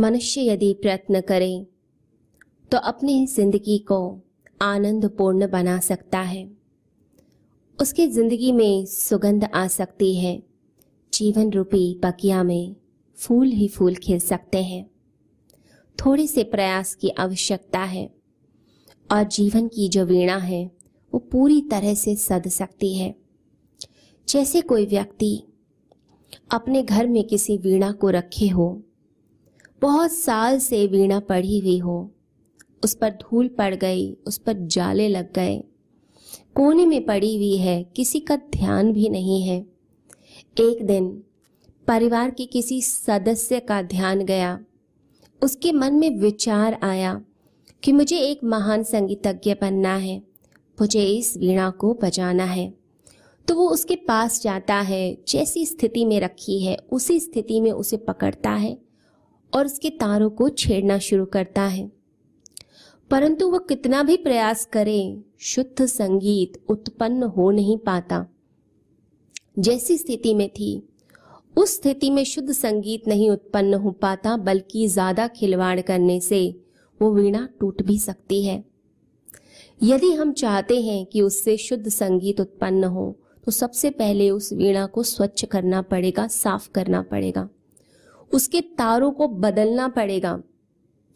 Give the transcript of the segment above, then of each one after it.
मनुष्य यदि प्रयत्न करे तो अपनी ज़िंदगी को आनंदपूर्ण बना सकता है। उसकी ज़िंदगी में सुगंध आ सकती है। जीवन रूपी बगिया में फूल ही फूल खिल सकते हैं। थोड़े से प्रयास की आवश्यकता है और जीवन की जो वीणा है, वो पूरी तरह से सद सकती है। जैसे कोई व्यक्ति अपने घर में किसी वीणा को रखे हो बहुत साल से वीणा पड़ी हुई हो। उस पर धूल पड़ गई, उस पर जाले लग गए। कोने में पड़ी हुई है, किसी का ध्यान भी नहीं है। एक दिन परिवार के किसी सदस्य का ध्यान गया। उसके मन में विचार आया कि मुझे एक महान संगीतज्ञ बनना है, मुझे इस वीणा को बजाना है। तो वो उसके पास जाता है, जैसी स्थिति में रखी है, उसी स्थिति में उसे पकड़ता है। और उसके तारों को छेड़ना शुरू करता है। परंतु वह कितना भी प्रयास करे, शुद्ध संगीत उत्पन्न हो नहीं पाता। जैसी स्थिति में थी, उस स्थिति में शुद्ध संगीत नहीं उत्पन्न हो पाता, बल्कि ज़्यादा खिलवाड़ करने से वो वीणा टूट भी सकती है। यदि हम चाहते हैं कि उससे शुद्ध संगीत उत्पन्न हो तो सबसे पहले उस वीणा को स्वच्छ करना पड़ेगा, साफ़ करना पड़ेगा। उसके तारों को बदलना पड़ेगा।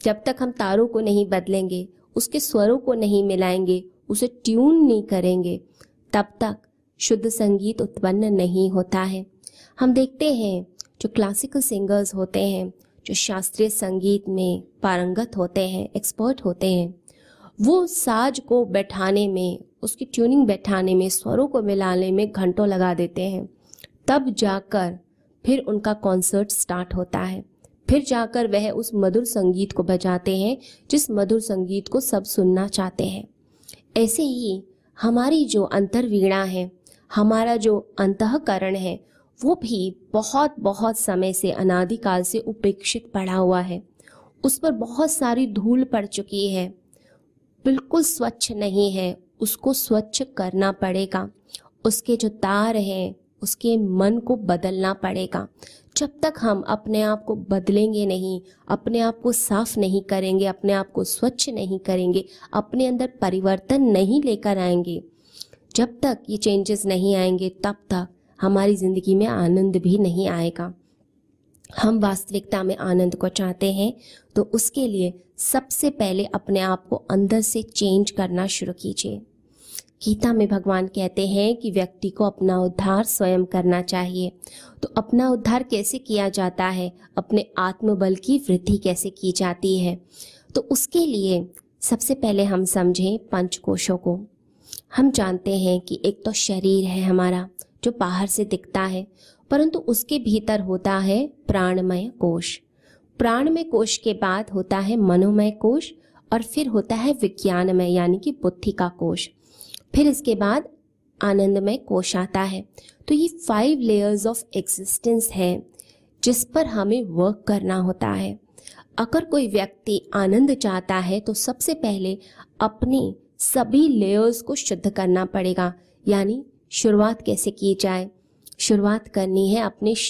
जब तक हम तारों को नहीं बदलेंगे, उसके स्वरों को नहीं मिलाएँगे, उसे ट्यून नहीं करेंगे, तब तक शुद्ध संगीत उत्पन्न नहीं होता है। हम देखते हैं जो क्लासिकल सिंगर्स होते हैं, जो शास्त्रीय संगीत में पारंगत होते हैं एक्सपर्ट होते हैं, वो साज को बैठाने में, उसकी ट्यूनिंग बैठाने में, स्वरों को मिलाने में घंटों लगा देते हैं। तब जाकर फिर उनका कॉन्सर्ट स्टार्ट होता है। फिर जाकर वह उस मधुर संगीत को बजाते हैं, जिस मधुर संगीत को सब सुनना चाहते हैं। ऐसे ही हमारी जो अंतर्वीणा है, हमारा जो अंतकरण है, वो भी बहुत बहुत समय से अनादिकाल से उपेक्षित पड़ा हुआ है। उस पर बहुत सारी धूल पड़ चुकी है। बिल्कुल स्वच्छ नहीं है, उसको स्वच्छ करना पड़ेगा। उसके जो तार हैं उसके मन को बदलना पड़ेगा। जब तक हम अपने आप को बदलेंगे नहीं, अपने आप को साफ़ नहीं करेंगे, अपने आप को स्वच्छ नहीं करेंगे, अपने अंदर परिवर्तन नहीं लेकर आएँगे। जब तक ये चेंजेस नहीं आएँगे, तब तक हमारी ज़िंदगी में आनंद भी नहीं आएगा। हम वास्तविकता में आनंद को चाहते हैं तो उसके लिए सबसे पहले अपने आप को अंदर से चेंज करना शुरू कीजिए। गीता में भगवान कहते हैं कि व्यक्ति को अपना उद्धार स्वयं करना चाहिए। तो अपना उद्धार कैसे किया जाता है? अपने आत्मबल की वृद्धि कैसे की जाती है? तो उसके लिए सबसे पहले हम समझें पंचकोशों को। हम जानते हैं कि एक तो शरीर है हमारा, जो बाहर से दिखता है, परंतु उसके भीतर होता है प्राणमय कोश। प्राणमय कोश के बाद होता है मनोमय कोश और फिर होता है विज्ञानमय, यानी कि बुद्धि का कोश। फिर इसके बाद आनंदमय कोश आता है। तो ये फाइव लेयर्स ऑफ़ एग्जिस्टेंस है, जिस पर हमें वर्क करना होता है। अगर कोई व्यक्ति आनंद चाहता है तो सबसे पहले अपने सभी लेयर्स को शुद्ध करना पड़ेगा। यानी शुरुआत कैसे की जाए? शुरुआत करनी है अपने